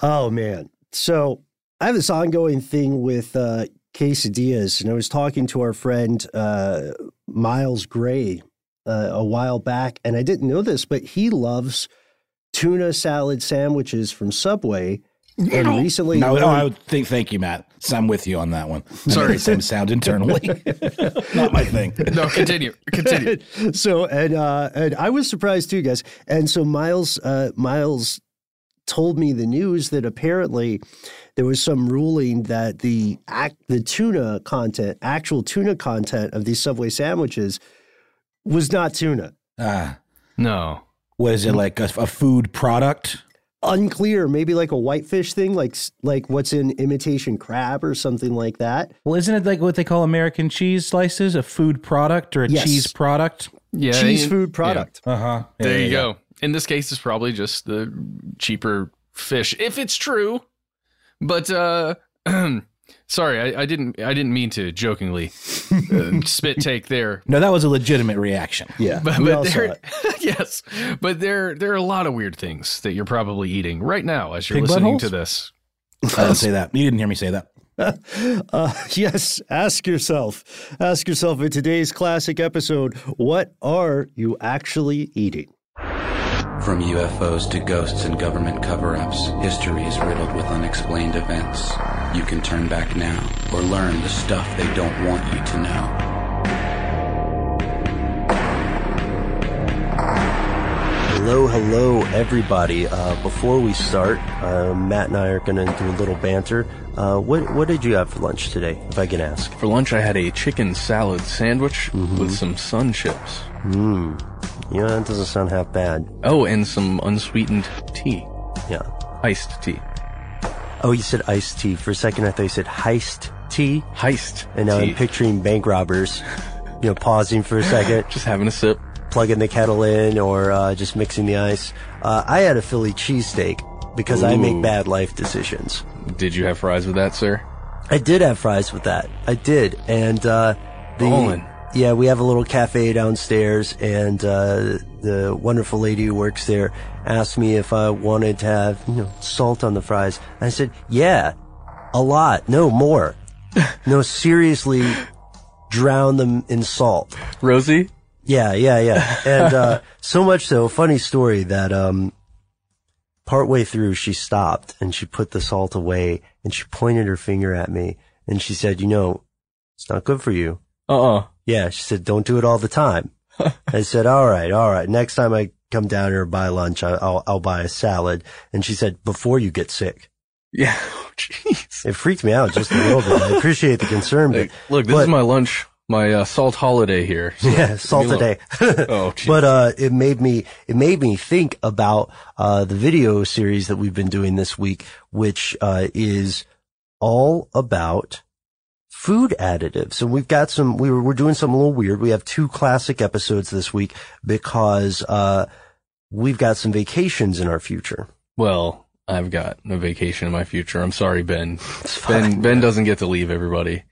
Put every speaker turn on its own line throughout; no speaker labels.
Oh man. So I have this ongoing thing with uh, quesadillas, and I was talking to our friend uh, Miles Gray uh, a while back, and I didn't know this, but he loves tuna salad sandwiches from Subway. And recently,
No, no, I would think. Thank you, Matt. So I'm with you on that one. Sorry, same sound internally. Not my thing.
No, continue. Continue.
so and uh, and I was surprised too, guys. And so Miles uh, Miles told me the news that apparently there was some ruling that the act the tuna content, actual tuna content of these Subway sandwiches, was not tuna.
Ah,
No.
what is it like a, a food product?
Unclear, maybe like a whitefish thing, like like what's in imitation crab or something like that.
Well, isn't it like what they call American cheese slices, a food product or a
Yes.
cheese product?
Yeah.
Cheese food product.
Uh huh.
There you go. In this case, it's probably just the cheaper fish, if it's true. But uh, sorry, I, I didn't. I didn't mean to jokingly uh, spit take there.
No, that was a legitimate reaction.
Yeah,
But,
we
but
all saw
there,
it.
yes, but there there are a lot of weird things that you're probably eating right now as you're
Pig
listening
buttholes?
to this.
I didn't say that. You didn't hear me say that.
Uh, yes, ask yourself. Ask yourself in today's classic episode, what are you actually eating?
From UFOs to ghosts and government cover ups, history is riddled with unexplained events. You can turn back now or learn the stuff they don't want you to know.
Hello, hello, everybody. Uh, before we start, uh, Matt and I are going to do a little banter. Uh, what what did you have for lunch today, if I can ask?
For lunch, I had a chicken salad sandwich with some sun chips.
Hmm. Yeah, that doesn't sound half bad.
Oh, and some unsweetened tea.
Yeah.
Iced tea.
Oh, you said iced tea. For a second, I thought you said heist tea.
Heist
And now
tea.
I'm picturing bank robbers, you know, pausing for a second,
Just having a sip.
plugging the kettle in, or uh, just mixing the ice. Uh, I had a Philly cheesesteak because I make bad life decisions.
Did you have fries with that, sir?
I did have fries with that. I did, and uh, the. Yeah, we have a little cafe downstairs, and uh, the wonderful lady who works there asked me if I wanted to have you know salt on the fries. I said, yeah, a lot, no more, no seriously, drown them in salt.
Rosie?
Yeah, yeah, yeah. And uh, so much so, funny story that um, partway through she stopped and she put the salt away and she pointed her finger at me and she said, "You know, it's not good for you.
Uh-uh.
Yeah, she said, don't do it all the time. I said, all right, all right. Next time I come down here and buy lunch, I'll, I'll buy a salad. And she said, before you get sick.
Yeah. Jeez.
It freaked me out just a little bit. I appreciate the concern, but
look, this
but-
is my lunch, my uh, salt holiday here. So
yeah, salt
me
a day.
Oh, jeez.
but uh, it made me it made me think about uh, the video series that we've been doing this week, which uh, is all about food additives. And we've got some. We were we're doing something a little weird. We have two classic episodes this week because uh, we've got some vacations in our future.
Well, I've got a vacation in my future. I'm sorry, Ben.
fine.
Ben Ben doesn't get to leave everybody.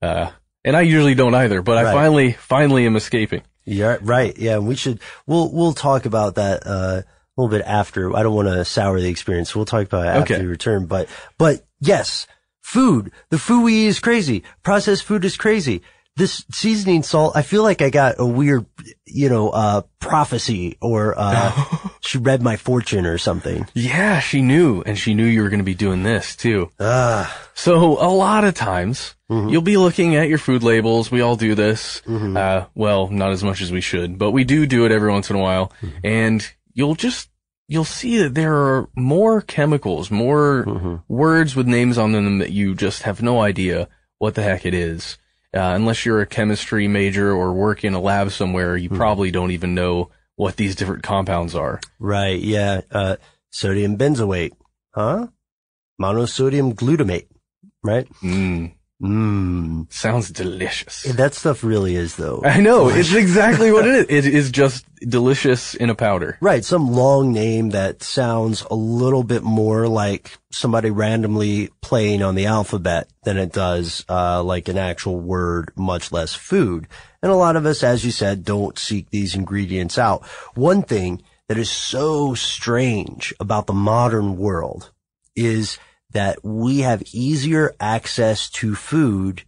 Uh, and I usually don't either, but I finally finally am escaping.
Yeah, right. Yeah, we should. We'll we'll talk about that uh, a little bit after. I don't want to sour the experience. We'll talk about it after
Okay.
you return. But but yes, food. The food we eat is crazy. Processed food is crazy. This seasoning salt. I feel like I got a weird, you know, uh, prophecy or uh, she read my fortune or something.
Yeah, she knew, and she knew you were going to be doing this too.
Ah,
So a lot of times you'll be looking at your food labels. We all do this. Uh, well, not as much as we should, but we do do it every once in a while. And you'll just, you'll see that there are more chemicals, more words with names on them that you just have no idea what the heck it is. Uh, unless you're a chemistry major or work in a lab somewhere, you probably don't even know what these different compounds are.
right. Yeah. Uh, sodium benzoate. Huh? Monosodium glutamate. Right.
Mmm,
Mmm.
sounds delicious.
That stuff really is though.
I know. It's exactly what it is. It is just delicious in a powder.
Right, some long name that sounds a little bit more like somebody randomly playing on the alphabet than it does uh, like an actual word, much less food. And a lot of us, as you said, don't seek these ingredients out. One thing that is so strange about the modern world is that we have easier access to food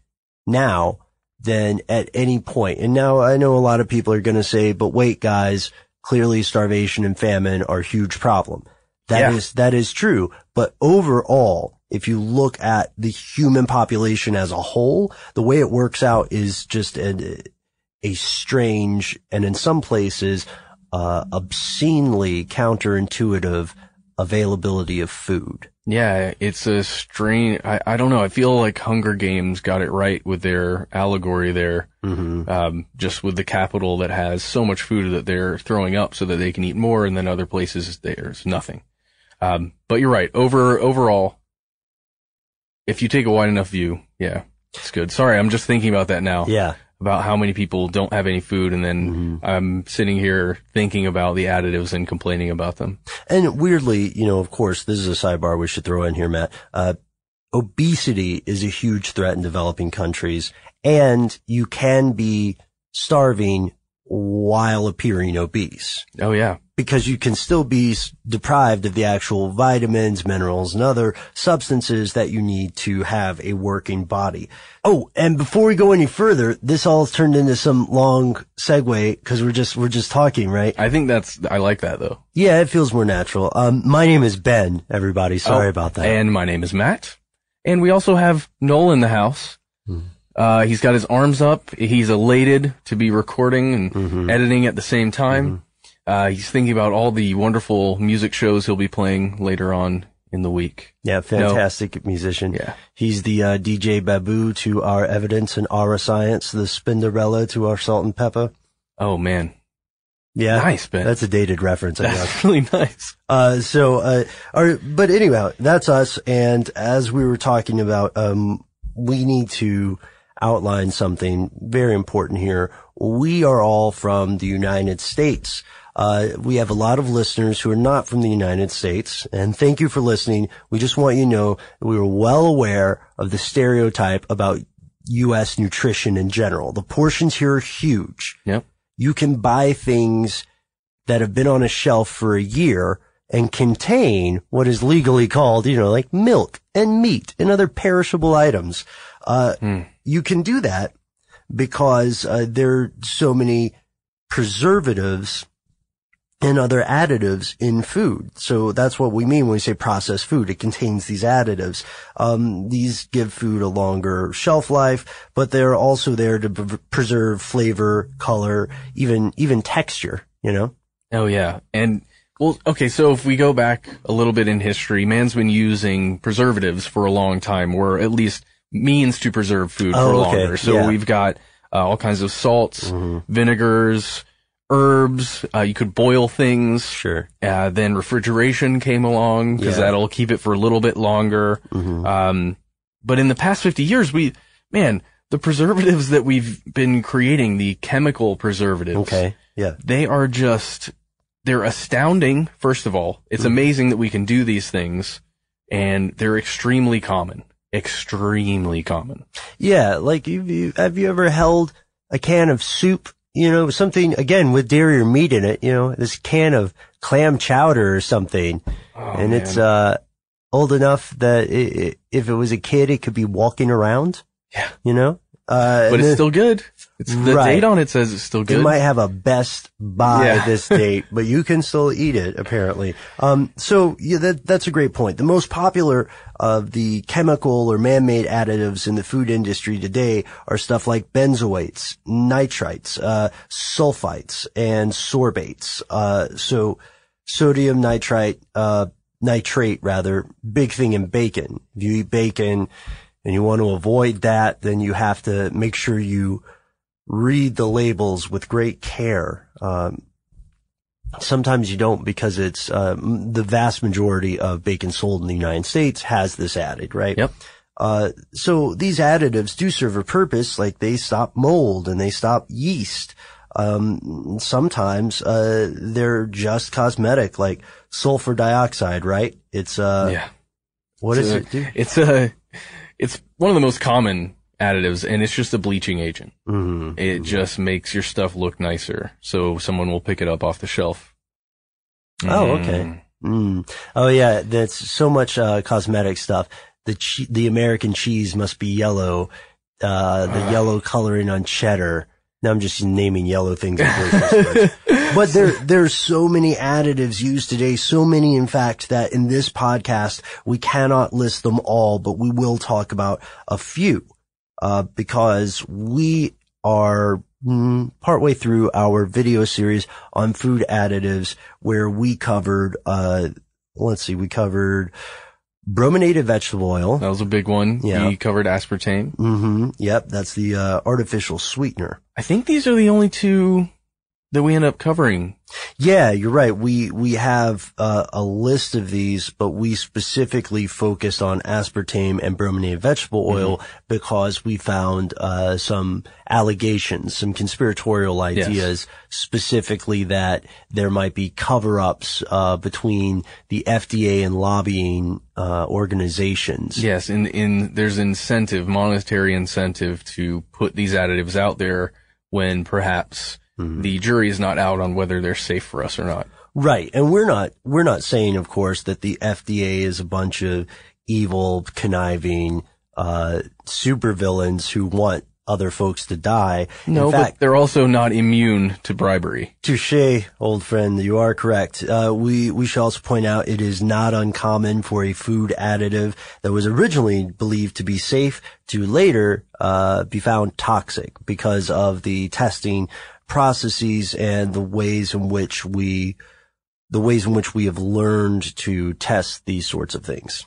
now than at any point. And now I know a lot of people are going to say, but wait, guys, clearly starvation and famine are a huge problem. That is
Yeah.
that is true. But overall, if you look at the human population as a whole, the way it works out is just a, a strange and in some places, uh, obscenely counterintuitive availability of food.
Yeah, it's a strange. I, I don't know. I feel like Hunger Games got it right with their allegory there.
Mm-hmm.
Um, just with the capital that has so much food that they're throwing up so that they can eat more, and then other places there's nothing. Um, but you're right. Over overall, if you take a wide enough view, yeah, it's good. Sorry, I'm just thinking about that now.
Yeah.
About how many people don't have any food, and then I'm sitting here thinking about the additives and complaining about them.
And weirdly, you know, of course, this is a sidebar we should throw in here, Matt. Uh, obesity is a huge threat in developing countries and you can be starving while appearing obese
Oh yeah,
because you can still be deprived of the actual vitamins, minerals, and other substances that you need to have a working body. Oh, and before we go any further, this all turned into some long segue because we're just, we're just talking, right?
I think that's I like that though.
Yeah, it feels more natural. Um, my name is Ben, everybody. Sorry
Oh,
about that.
And my name is Matt. And we also have Noel in the house.
Hmm.
Uh, he's got his arms up. He's elated to be recording and
Mm-hmm.
editing at the same time. Uh, he's thinking about all the wonderful music shows he'll be playing later on in the week.
yeah, fantastic musician.
Yeah.
He's the uh, DJ Babu to our evidence and Iriscience, the Spinderella to our salt and pepper.
Oh man,
Yeah.
Nice, Ben.
That's a dated reference, I guess.
that's really nice.
Uh, so, uh, our, but anyhow, that's us. And as we were talking about, um, we need to outline something very important here. We are all from the United States. Uh, we have a lot of listeners who are not from the United States. And thank you for listening. We just want you to know that we were well aware of the stereotype about U.S. nutrition in general. The portions here are huge
Yep.
you can buy things that have been on a shelf for a year and contain what is legally called, you know, like milk and meat and other perishable items. Uh, you can do that because uh, there are so many preservatives and other additives in food. So that's what we mean when we say processed food. It contains these additives. Um, these give food a longer shelf life, but they're also there to p- preserve flavor, color, even even texture. You know.
Oh yeah, and well, okay. So if we go back a little bit in history, man's been using preservatives for a long time, or at least means to preserve food
Oh,
for
okay,
longer. So
yeah.
we've got uh, all kinds of salts,
Mm-hmm.
vinegars, herbs. Uh, you could boil things.
Sure.
Uh, then refrigeration came along because
Yeah.
that'll keep it for a little bit longer.
Mhm.
Um, but in the past 50 years, we, man, the preservatives that we've been creating, the chemical preservatives,
Okay. Yeah.
they are just, they're astounding. First of all, it's amazing that we can do these things and they're extremely common, extremely common.
Yeah, like you, have you ever held a can of soup? You know, something again with dairy or meat in it. You know, this can of clam chowder or something, and it's uh old enough that i i if it was a kid, it could be walking around.
Yeah.
you know. Uh,
But it's
then
still good. It's the
Right.
date on it says it's still
It
good.
might have a best by
Yeah.
this date, but you can still eat it apparently. Um, so yeah, that, that's a great point. The most popular of the chemical or man-made additives in the food industry today are stuff like benzoates, nitrites, uh, sulfites, and sorbates. Uh, so sodium nitrite, uh, nitrate rather, big thing in bacon. If you eat bacon and you want to avoid that, then you have to make sure you read the labels with great care. Um, sometimes you don't because it's uh, the vast majority of bacon sold in the United States has this added, right?
Yep.
Uh, so these additives do serve a purpose, like they stop mold and they stop yeast. Um, sometimes uh, they're just cosmetic, like sulfur dioxide, right? It's uh,
yeah.
what
It's
does
a-
it do?
It's a, it's one of the most common additives, and it's just a bleaching agent.
Mhm.
It just makes your stuff look nicer, so someone will pick it up off the shelf.
Oh,
Mm.
okay. Mm. Oh, yeah. That's so much uh, cosmetic stuff. The che- the American cheese must be yellow. Uh, the yellow coloring on cheddar. Now I'm just naming yellow things. in but there there's so many additives used today. So many, in fact, that in this podcast we cannot list them all, but we will talk about a few uh, because we are mm, partway through our video series on food additives where we covered, uh, let's see, we covered brominated vegetable oil.
That was a big one.
Yeah.
We covered aspartame.
hmm Yep. That's the, uh, artificial sweetener.
I think these are the only two that we end up covering.
Yeah, you're right. We we have uh, a list of these, but we specifically focused on aspartame and brominated vegetable oil because we found uh, some allegations, some conspiratorial
Yes.
ideas, specifically that there might be cover-ups uh, between the FDA and lobbying uh, organizations.
Yes, in in there's incentive, monetary incentive to put these additives out there when perhaps
Mm-hmm.
the jury is not out on whether they're safe for us or not.
Right. And we're not, we're not saying, of course, that the FDA is a bunch of evil, conniving, uh, supervillains who want other folks to die.
No,
In fact,
but they're also not immune to bribery.
touche, old friend. You are correct. Uh, we, we should also point out it is not uncommon for a food additive that was originally believed to be safe to later, uh, be found toxic because of the testing processes and the ways in which we, the ways in which we have learned to test these sorts of things.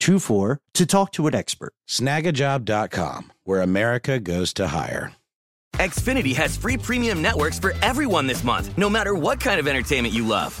24 to talk to an expert.
Snagajob.com, where America goes to hire.
Xfinity has free premium networks for everyone this month, no matter what kind of entertainment you love.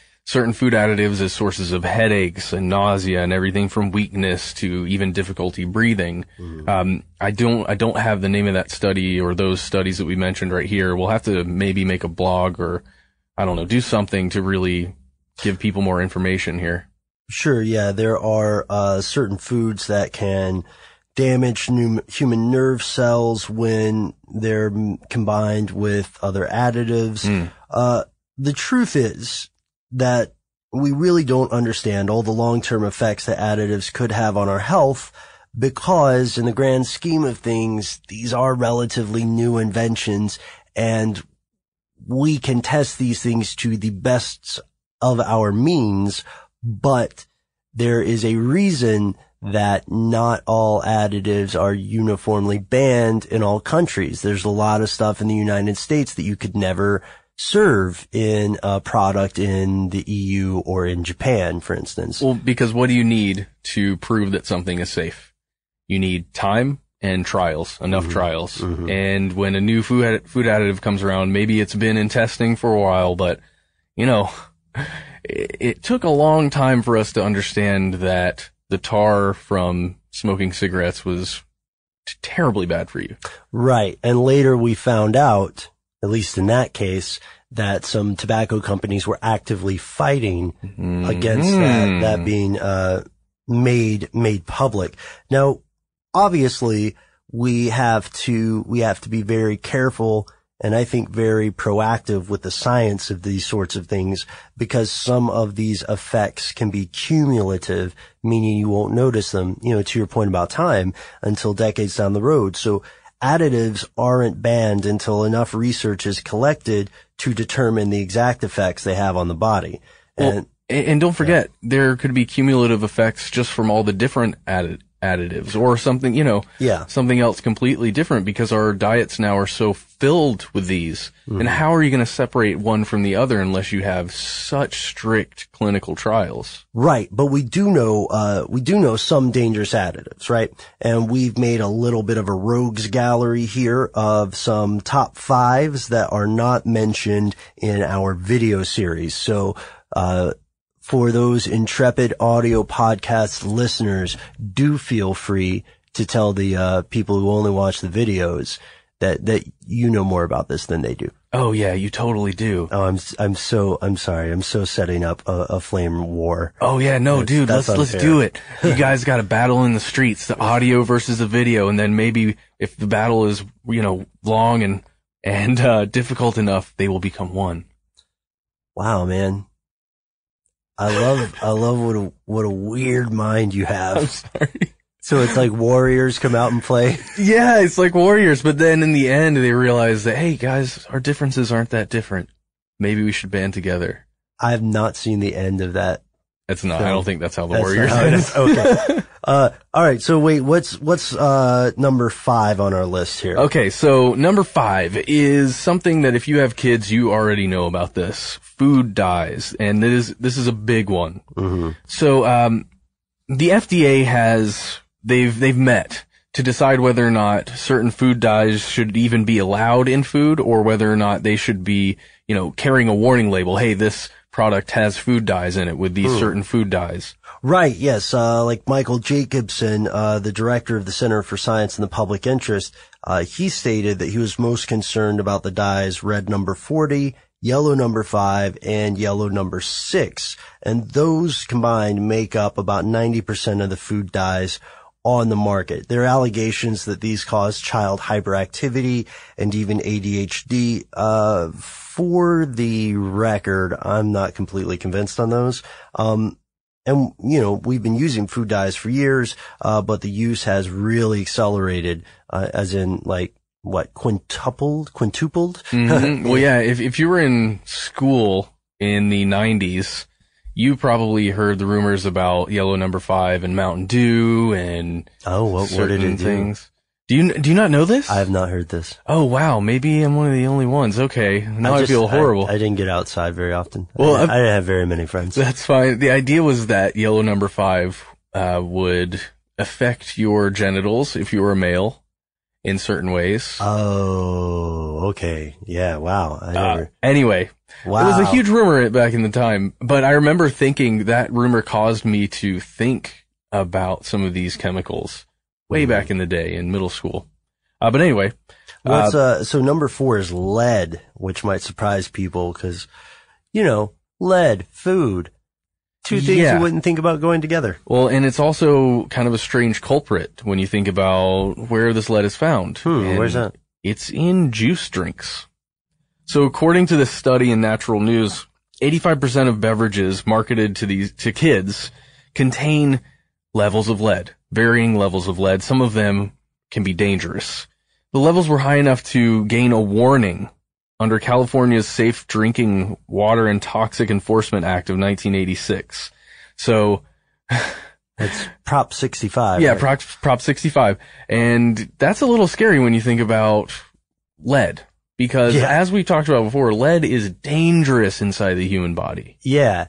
certain food additives as sources of headaches and nausea and everything from weakness to even difficulty breathing. Mm-hmm. Um, I don't, I don't have the name of that study or those studies that we mentioned right here. We'll have to maybe make a blog or I don't know, do something to really give people more information here.
Sure. Yeah. There are, uh, certain foods that can, damage human nerve cells when they're combined with other additives. Mm. Uh, the truth is that we really don't understand all the long-term effects that additives could have on our health because in the grand scheme of things, these are relatively new inventions and we can test these things to the best of our means, but there is a reason that not all additives are uniformly banned in all countries. There's a lot of stuff in the United States that you could never serve in a product in the EU or in Japan, for instance.
Well, because what do you need to prove that something is safe? You need time and trials, enough mm-hmm. trials. Mm-hmm. And when a new food food additive comes around, maybe it's been in testing for a while, but you know, it, it took a long time for us to understand that the tar from smoking cigarettes was terribly bad for you.
Right. And later we found out, at least in that case, that some tobacco companies were actively fighting mm-hmm. against that, that being, uh, made, made public. Now, obviously we have to, we have to be very careful and I think very proactive with the science of these sorts of things because some of these effects can be cumulative, meaning you won't notice them, you know, to your point about time until decades down the road. So additives aren't banned until enough research is collected to determine the exact effects they have on the body.
And, well, and don't forget, yeah. there could be cumulative effects just from all the different added, additives or something, you know,
Yeah.
something else completely different because our diets now are so filled with these. And how are you going to separate one from the other unless you have such strict clinical trials?
Right, but we do know uh, we do know some dangerous additives, right? And we've made a little bit of a rogues gallery here of some top fives that are not mentioned in our video series. So, uh, for those intrepid audio podcast listeners, do feel free to tell the uh, people who only watch the videos that that you know more about this than they do.
Oh yeah, you totally do.
Oh, I'm I'm so I'm sorry. I'm so setting up a, a flame war.
Oh yeah, no,
That's-
dude,
that's
let's let's do it. You guys got a battle in the streets, the audio versus the video, and then maybe if the battle is you know long and and uh, difficult enough, they will become one.
Wow, man. I love I love what a what a weird mind you have. So it's like warriors come out and play.
Yeah, it's like warriors, but then in the end they realize that hey guys, our differences aren't that different. Maybe we should band together.
I have not seen the end of that.
That's not. I don't think that's how the
That's
warriors
how it Okay. Uh, all right. So wait, what's what's uh number five on our list here?
Okay, so number five is something that if you have kids, you already know about this. Food dyes, and this is this is a big one. So, um, the FDA has they've they've met to decide whether or not certain food dyes should even be allowed in food, or whether or not they should be, you know, carrying a warning label. Hey, this product has food dyes in it with these
Hmm.
certain food dyes.
Right. Yes. Uh, like Michael Jacobson, uh, the director of the Center for Science and the Public Interest, uh, he stated that he was most concerned about the dyes red number 40, yellow number five, and yellow number six. And those combined make up about 90% of the food dyes on the market. There are allegations that these cause child hyperactivity and even ADHD. Uh, for the record, I'm not completely convinced on those. Um, and you know we've been using food dyes for years, uh, but the use has really accelerated, uh, as in like what quintupled, quintupled.
Mhm. Well, yeah, if, if you were in school in the 90s, you probably heard the rumors about Yellow Number 5 and Mountain Dew and
Oh, what, what did
certain
it do?
things. Do you do you not know this?
I have not heard this.
oh wow, maybe I'm one of the only ones. Okay, now I,
just-
feel horrible.
I, didn't get outside very often.
Well,
I, I didn't have very many friends.
That's fine. The idea was that Yellow Number 5 uh, would affect your genitals if you were a male in certain ways.
Oh, okay. Yeah. Wow. I
Uh, anyway,
wow.
It was a huge rumor back in the time, but I remember thinking that rumor caused me to think about some of these chemicals way back in the day in middle school. Uh, but anyway,
What's
uh,
uh? So number four is lead, which might surprise people because, you know, lead, food, two things
Yeah.
you wouldn't think about going together.
well, and it's also kind of a strange culprit when you think about where this lead is found.
Hmm, where's that?
It's in juice drinks. So according to this study in Natural News, 85% of beverages marketed to these, to kids contain levels of lead, varying levels of lead. Some of them can be dangerous. The levels were high enough to gain a warning under California's Safe Drinking Water and Toxic Enforcement Act of 1986. So,
It's Prop 65.
yeah,
right?
Prop, Prop 65. And that's a little scary when you think about lead. Because
Yeah.
as we talked about before, lead is dangerous inside the human body.
Yeah.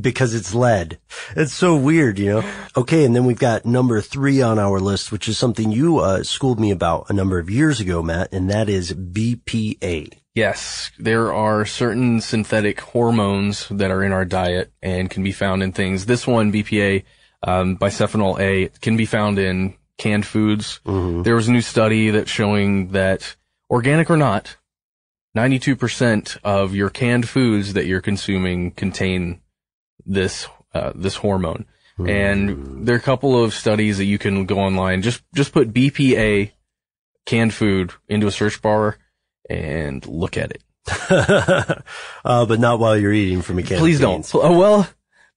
Because it's lead. It's so weird, you know? Okay. And then we've got number three on our list, which is something you, uh, schooled me about a number of years ago, Matt, and that is BPA.
Yes, there are certain synthetic hormones that are in our diet and can be found in things. This one, BPA, um, bisphenol A, can be found in canned foods. There was a new study that showing that, organic or not, 92% of your canned foods that you're consuming contain this, uh, this hormone. And there are a couple of studies that you can go online. Just, just put BPA canned food into a search bar and look at it.
uh, but not while you're eating from a can.
Please don't. Oh, well,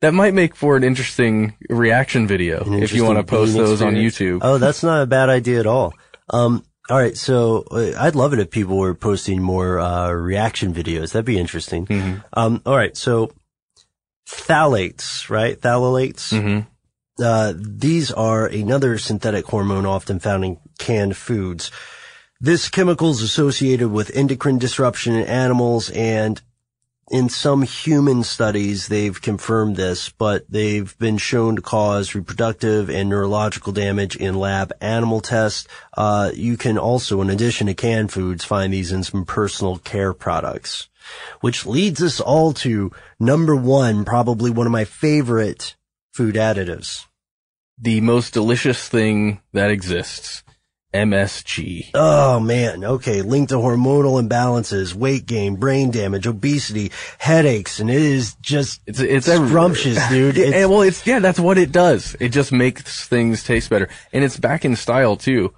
that might make for an interesting reaction video if you want to post those on. YouTube.
Oh, that's not a bad idea at all. Um, all right. So uh, I'd love it if people were posting more, uh, reaction videos. That'd be interesting.
Mm-hmm.
Um, all right. So phthalates, right? Phthalates.
hmm
Uh, these are another synthetic hormone often found in canned foods. This chemical is associated with endocrine disruption in animals and in some human studies, they've confirmed this, but they've been shown to cause reproductive and neurological damage in lab animal tests. Uh, you can also, in addition to canned foods, find these in some personal care products, which leads us all to number one, probably one of my favorite food additives.
The most delicious thing that exists. MSG.
Oh man. Okay. Linked to hormonal imbalances, weight gain, brain damage, obesity, headaches, and it is just
It's it's
scrumptious, dude. It's-
and well, it's yeah, that's what it does. It just makes things taste better, and it's back in style too.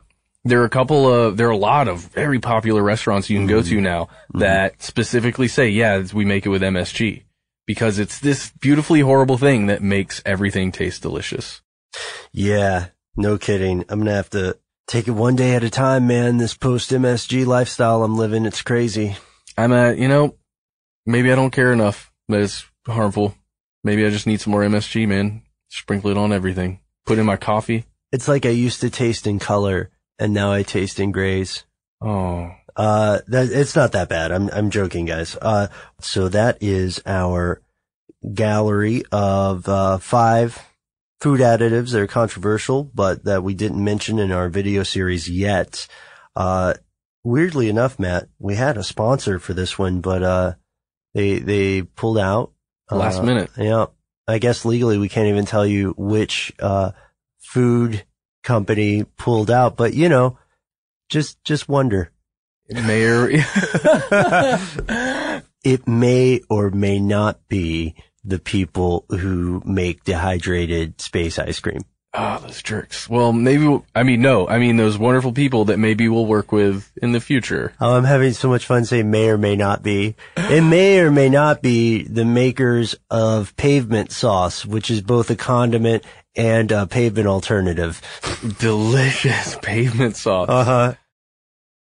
There are a couple of there are a lot of very popular restaurants you can go
Mm-hmm.
to now that specifically say, yeah, we make it with MSG because it's this beautifully horrible thing that makes everything taste delicious.
Yeah, no kidding. I'm gonna have to take it one day at a time, man. This post MSG lifestyle I'm living, it's crazy.
I'm at you know, maybe I don't care enough that it's harmful. Maybe I just need some more MSG, man. Sprinkle it on everything. Put it in my coffee.
It's like I used to taste in color and now I taste in grays.
Oh,
Uh, that, it's not that bad. I'm, I'm joking, guys. Uh, so that is our gallery of, uh, five food additives that are controversial, but that we didn't mention in our video series yet. Uh, weirdly enough, Matt, we had a sponsor for this one, but, uh, they, they pulled out.
Last
Uh,
minute.
Yeah. I guess legally we can't even tell you which, uh, food company pulled out, but you know, just, just wonder.
It may or
it may or may not be the people who make dehydrated space ice cream.
Ah, those jerks. Well, maybe, we'll, I mean, no, I mean, those wonderful people that maybe we'll work with in the future.
Oh, I'm having so much fun saying may or may not be. It may or may not be the makers of pavement sauce, which is both a condiment and a pavement alternative.
Delicious pavement sauce.
Uh huh.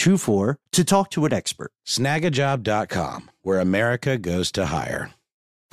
242424 to talk to an expert.
Snagajob.com, where America goes to hire.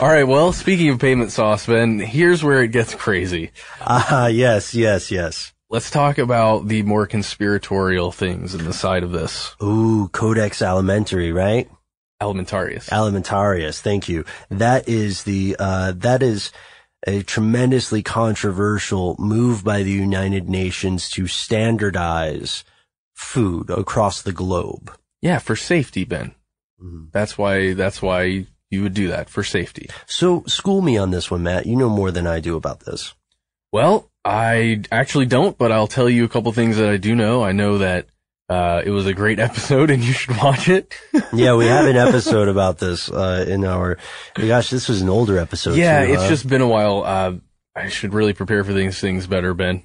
All right. Well, speaking of payment sauce, Ben, here's where it gets crazy.
Ah, uh, yes, yes, yes.
Let's talk about the more conspiratorial things in the side of this.
Ooh, Codex Alimentary, right?
Alimentarius.
Alimentarius. Thank you. That is the, uh, that is a tremendously controversial move by the United Nations to standardize food across the globe.
Yeah, for safety, Ben. Mm-hmm. That's why, that's why you would do that for safety.
So school me on this one, Matt. You know more than I do about this.
Well, I actually don't, but I'll tell you a couple things that I do know. I know that uh, it was a great episode and you should watch it.
yeah, we have an episode about this uh, in our. Gosh, this was an older episode.
Yeah,
too,
it's
huh?
just been a while. Uh, I should really prepare for these things better, Ben.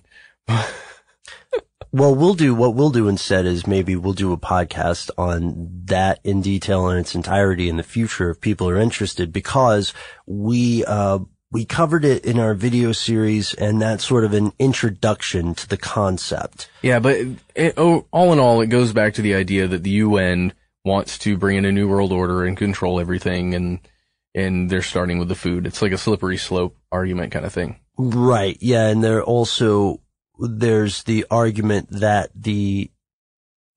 Well, we'll do what we'll do instead is maybe we'll do a podcast on that in detail in its entirety in the future if people are interested because we, uh, we covered it in our video series and that's sort of an introduction to the concept.
Yeah, but it, oh, all in all, it goes back to the idea that the UN wants to bring in a new world order and control everything and, and they're starting with the food. It's like a slippery slope argument kind of thing.
Right. Yeah. And they're also, there's the argument that the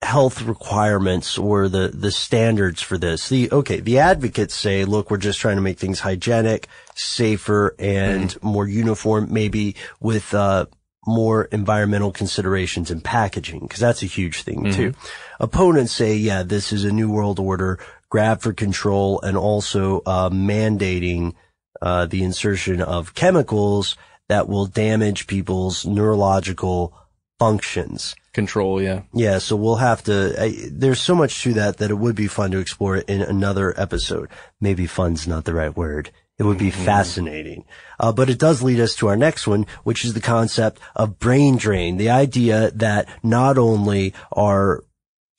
health requirements or the, the standards for this, the, okay, the advocates say, look, we're just trying to make things hygienic, safer, and mm. more uniform, maybe with, uh, more environmental considerations in packaging, because that's a huge thing mm-hmm. too. Opponents say, yeah, this is a new world order, grab for control, and also, uh, mandating, uh, the insertion of chemicals that will damage people's neurological functions.
Control, yeah.
Yeah, so we'll have to, uh, there's so much to that that it would be fun to explore in another episode. Maybe fun's not the right word. It would be mm-hmm. fascinating. Uh, but it does lead us to our next one, which is the concept of brain drain. The idea that not only are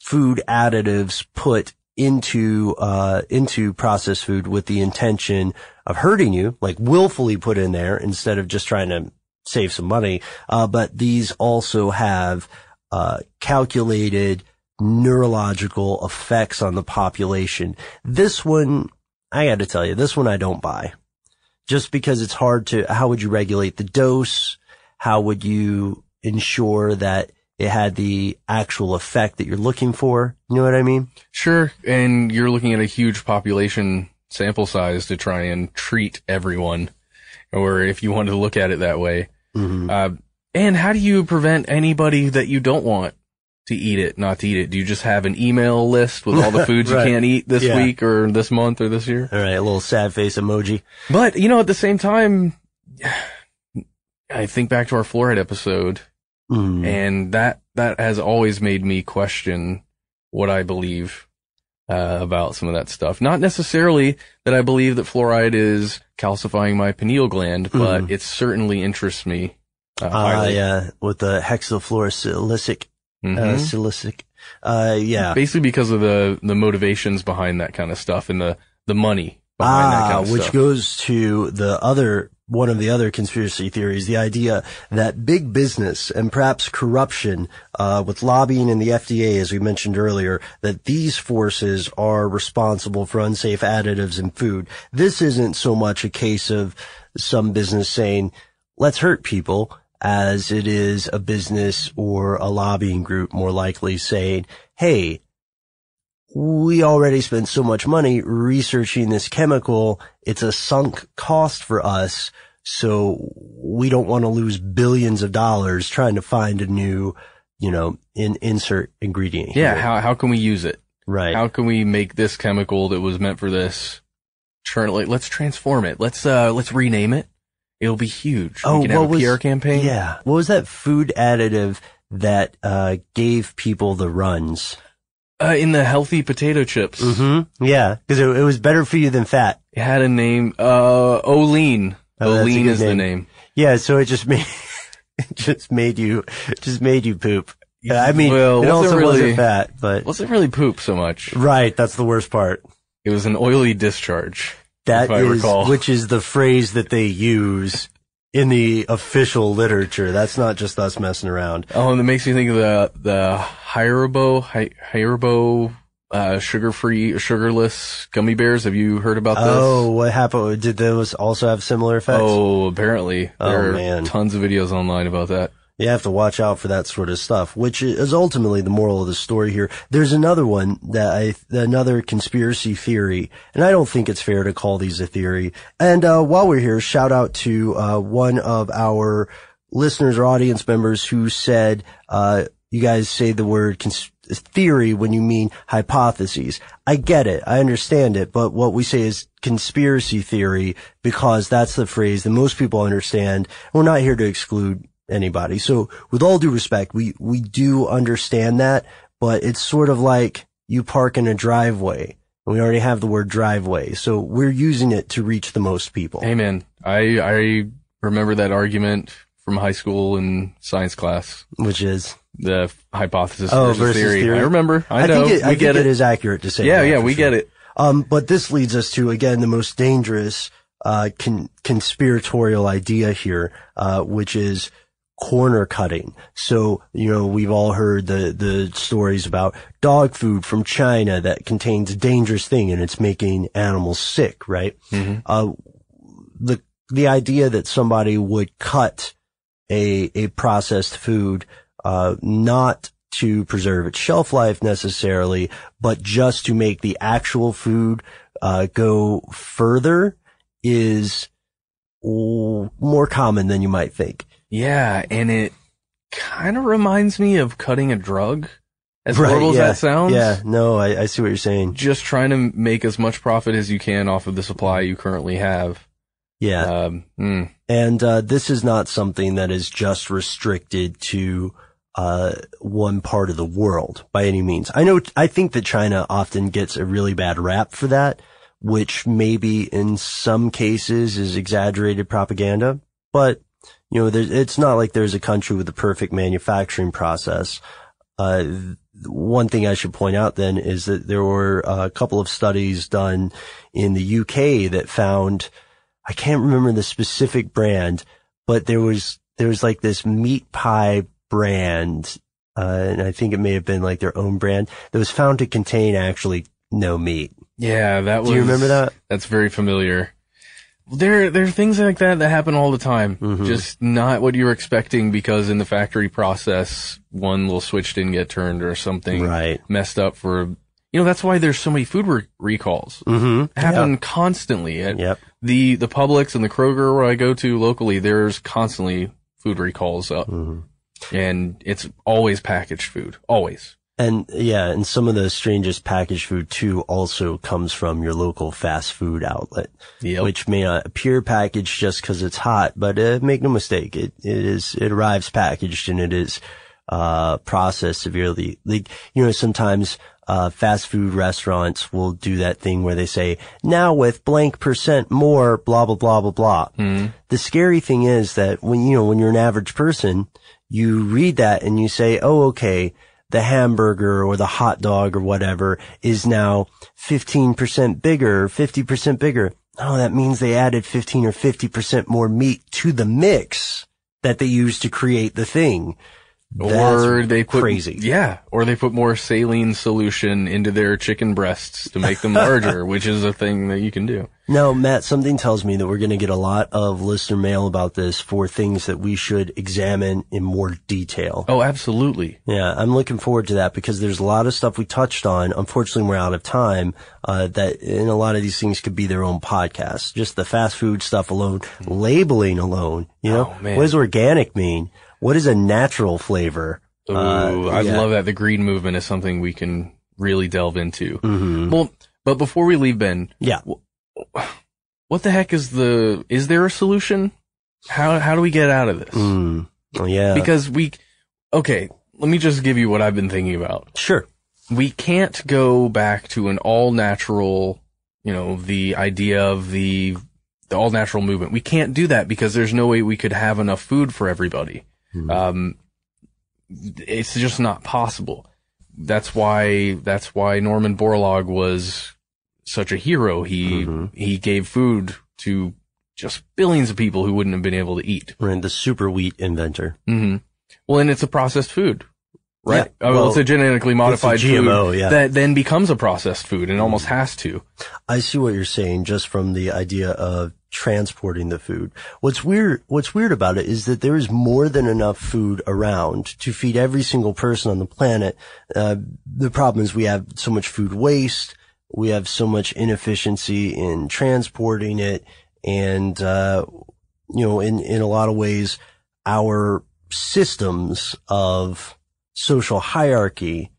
food additives put into, uh, into processed food with the intention of hurting you, like willfully put in there instead of just trying to save some money. Uh, but these also have, uh, calculated neurological effects on the population. This one, I got to tell you, this one I don't buy just because it's hard to, how would you regulate the dose? How would you ensure that it had the actual effect that you're looking for? You know what I mean?
Sure. And you're looking at a huge population sample size to try and treat everyone, or if you wanted to look at it that way.
Mm-hmm.
Uh, and how do you prevent anybody that you don't want to eat it, not to eat it? Do you just have an email list with all the foods
right.
you can't eat this
Yeah.
week or this month or this year?
All right. A little sad face emoji.
But, you know, at the same time, I think back to our fluoride episode
Mm.
and that, that has always made me question what I believe uh, about some of that stuff. Not necessarily that I believe that fluoride is calcifying my pineal gland, but
Mhm.
it certainly interests me. Uh,
Ah, yeah. With the hexafluorosilicic, uh,
Mhm.
silicic. Uh, yeah.
Basically because of the, the motivations behind that kind of stuff and the, the money behind that
Ah,
kind of
which goes to the other, one of the other conspiracy theories, the idea that big business and perhaps corruption, uh, with lobbying and the FDA, as we mentioned earlier, that these forces are responsible for unsafe additives in food. This isn't so much a case of some business saying, let's hurt people as it is a business or a lobbying group more likely saying, hey, we already spent so much money researching this chemical. It's a sunk cost for us. So we don't want to lose billions of dollars trying to find a new you know, in insert ingredient.
Yeah.
here.
How, how can we use it?
right.
How can we make this chemical that was meant for this? Turn like let's transform it. Let's uh let's rename it. It'll be huge.
Oh,
we can
what
a
was-
PR campaign.
Yeah. What was that food additive that uh, gave people the runs?
Uh, in the healthy potato chips,
Mm-hmm. Yeah, because it, it was better for you than fat.
it had a name. Uh, Olean.
Oh,
Olean is the
name.
name.
Yeah, so it just made it just made you just made you poop. I mean,
Well,
it
wasn't
also
really-
wasn't fat, but
Wasn't really poop so much.
right. That's the worst part.
It was an oily discharge.
That is, which is the phrase that they use in the official literature. That's not just us messing around.
Oh, and it makes me think of the the Haribo Hi- Haribo uh, sugar free, sugarless gummy bears. Have you heard about this?
Oh, what happened? Did those also have similar effects?
Oh, apparently
Oh,
there are
man.
tons of videos online about that.
You have to watch out for that sort of stuff, which is ultimately the moral of the story here. There's another one that I, another conspiracy theory, and I don't think it's fair to call these a theory. And, uh, while we're here, shout out to, uh, one of our listeners or audience members who said, uh, you guys say the word cons- theory when you mean hypotheses. I get it. I understand it. But what we say is conspiracy theory because that's the phrase that most people understand. We're not here to exclude anybody. So with all due respect, we, we do understand that, but it's sort of like you park in a driveway. and We already have the word driveway. So we're using it to reach the most people.
Amen. I I remember that argument from high school in science class.
Which is
the hypothesis
Oh,
versus,
versus
theory.
theory?
I remember. I,
I
know.
think it, I think
get
it is accurate to say.
Yeah,
that
yeah, we
sure.
get it.
Um, but this leads us to again the most dangerous uh, con- conspiratorial idea here, uh, which is corner cutting. So you know we've all heard the the stories about dog food from China that contains a dangerous thing and it's making animals sick, right? Uh, the the idea that somebody would cut a a processed food uh, not to preserve its shelf life necessarily, but just to make the actual food uh, go further is more common than you might think.
Yeah, and it kind of reminds me of cutting a drug. As horrible
yeah.
as that sounds.
Yeah, no, I, I see what you're saying.
Just trying to make as much profit as you can off of the supply you currently have.
Yeah.
Um, mm.
And uh, this is not something that is just restricted to uh, one part of the world by any means. I know, I think that China often gets a really bad rap for that, which maybe in some cases is exaggerated propaganda, but you know, there's, it's not like there's a country with a perfect manufacturing process. Uh, one thing I should point out then is that there were a couple of studies done in the UK that found, I can't remember the specific brand, but there was, there was like this meat pie brand, uh, and I think it may have been like their own brand that was found to contain actually no meat.
Yeah, that was.
Do you remember that?
That's very familiar. There, there are things like that that happen all the time.
Mm-hmm.
Just not what you were expecting because in the factory process, one little switch didn't get turned or something
Right.
messed up for, you know, that's why there's so many food re- recalls.
Mm-hmm.
Happen constantly. At
Yep.
The, the Publix and the Kroger where I go to locally, there's constantly food recalls up.
Mm-hmm.
And it's always packaged food. Always.
And yeah, and some of the strangest packaged food too also comes from your local fast food outlet,
Yep.
which may not appear packaged just because it's hot, but uh, make no mistake, it, it is, it arrives packaged and it is, uh, processed severely. Like, you know, sometimes, uh, fast food restaurants will do that thing where they say, now with blank percent more, blah, blah, blah, blah, blah. The scary thing is that when, you know, when you're an average person, you read that and you say, oh, okay, the hamburger or the hot dog or whatever is now 15% bigger, 50% bigger. Oh, that means they added 15 or 50% more meat to the mix that they used to create the thing.
Or they put
crazy.
yeah, or they put more saline solution into their chicken breasts to make them larger, which is a thing that you can do.
Now, Matt, something tells me that we're going to get a lot of listener mail about this for things that we should examine in more detail.
Oh, absolutely.
Yeah, I'm looking forward to that because there's a lot of stuff we touched on. Unfortunately, we're out of time. Uh, that and a lot of these things could be their own podcast. Just the fast food stuff alone, labeling alone. You know,
Oh,
what does organic mean? What is a natural flavor?
Ooh,
Uh,
I
yeah.
love that. The green movement is something we can really delve into.
Mhm.
Well, but before we leave, Ben,
Yeah.
what the heck is the? Is there a solution? How how do we get out of this?
Mm. Oh, yeah.
Because we, okay, let me just give you what I've been thinking about.
Sure.
We can't go back to an all natural, you know, the idea of the, the all natural movement. We can't do that because there's no way we could have enough food for everybody. Um, it's just not possible. That's why, that's why Norman Borlaug was such a hero. He, he gave food to just billions of people who wouldn't have been able to eat.
Right, the super wheat inventor.
hmm Well, and it's a processed food, right?
Yeah,
oh, well, it's a genetically modified
a GMO,
food
yeah.
that then becomes a processed food and almost has to.
I see what you're saying just from the idea of transporting the food. What's weird, what's weird about it is that there is more than enough food around to feed every single person on the planet. Uh, the problem is we have so much food waste. We have so much inefficiency in transporting it. And, uh, you know, in, in a lot of ways, our systems of social hierarchy,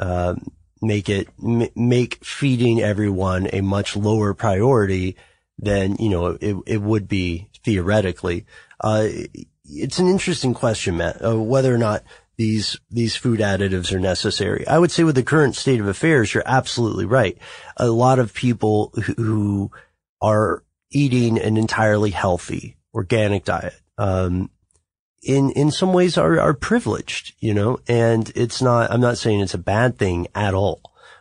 uh, make it m- make feeding everyone a much lower priority than you know it, it would be theoretically. Uh, it's an interesting question, Matt, uh, whether or not these these food additives are necessary. I would say with the current state of affairs, you're absolutely right. A lot of people who, who are eating an entirely healthy organic diet. Um, in, in some ways are, are privileged, you know, and it's not, I'm not saying it's a bad thing at all.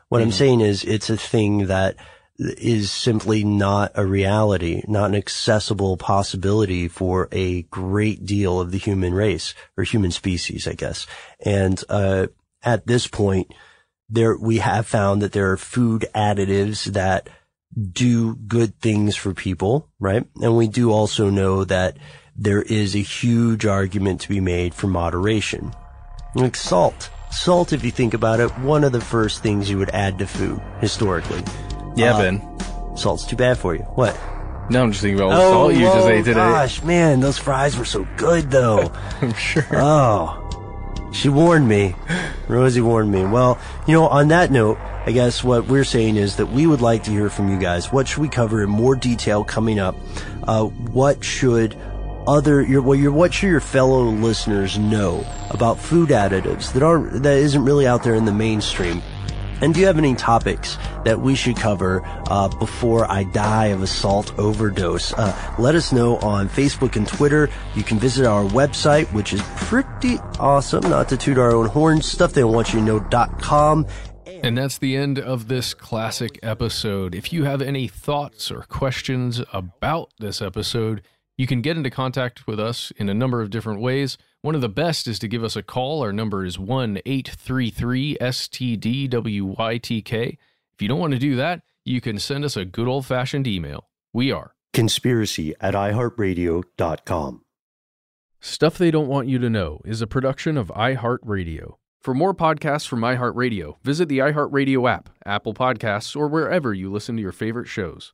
What I'm saying is it's a thing that is simply not a reality, not an accessible possibility for a great deal of the human race or human species, I guess. And, uh, at this point, there, we have found that there are food additives that do good things for people, right? And we do also know that there is a huge argument to be made for moderation. Like salt. Salt, if you think about it, one of the first things you would add to food historically.
Yeah,
Uh,
Ben.
Salt's too bad for you. What?
No, I'm just thinking about all the salt you just
oh,
ate today.
gosh, man, those fries were so good though.
I'm sure.
Oh, she warned me. Rosie warned me. Well, you know, on that note, I guess what we're saying is that we would like to hear from you guys. What should we cover in more detail coming up? Uh, what should other your well your what should your fellow listeners know about food additives that aren't that isn't really out there in the mainstream? And do you have any topics that we should cover uh, before I die of a salt overdose? Uh, let us know on Facebook and Twitter. You can visit our website, which is pretty awesome. Not to toot our own horn, stuff they want you know.com.
And that's the end of this classic episode. If you have any thoughts or questions about this episode, you can get into contact with us in a number of different ways. One of the best is to give us a call. Our number is 1 833 STDWYTK. If you don't want to do that, you can send us a good old fashioned email. We are
Conspiracy at iHeartRadio.com.
Stuff They Don't Want You to Know is a production of iHeartRadio. For more podcasts from iHeartRadio, visit the iHeartRadio app, Apple Podcasts, or wherever you listen to your favorite shows.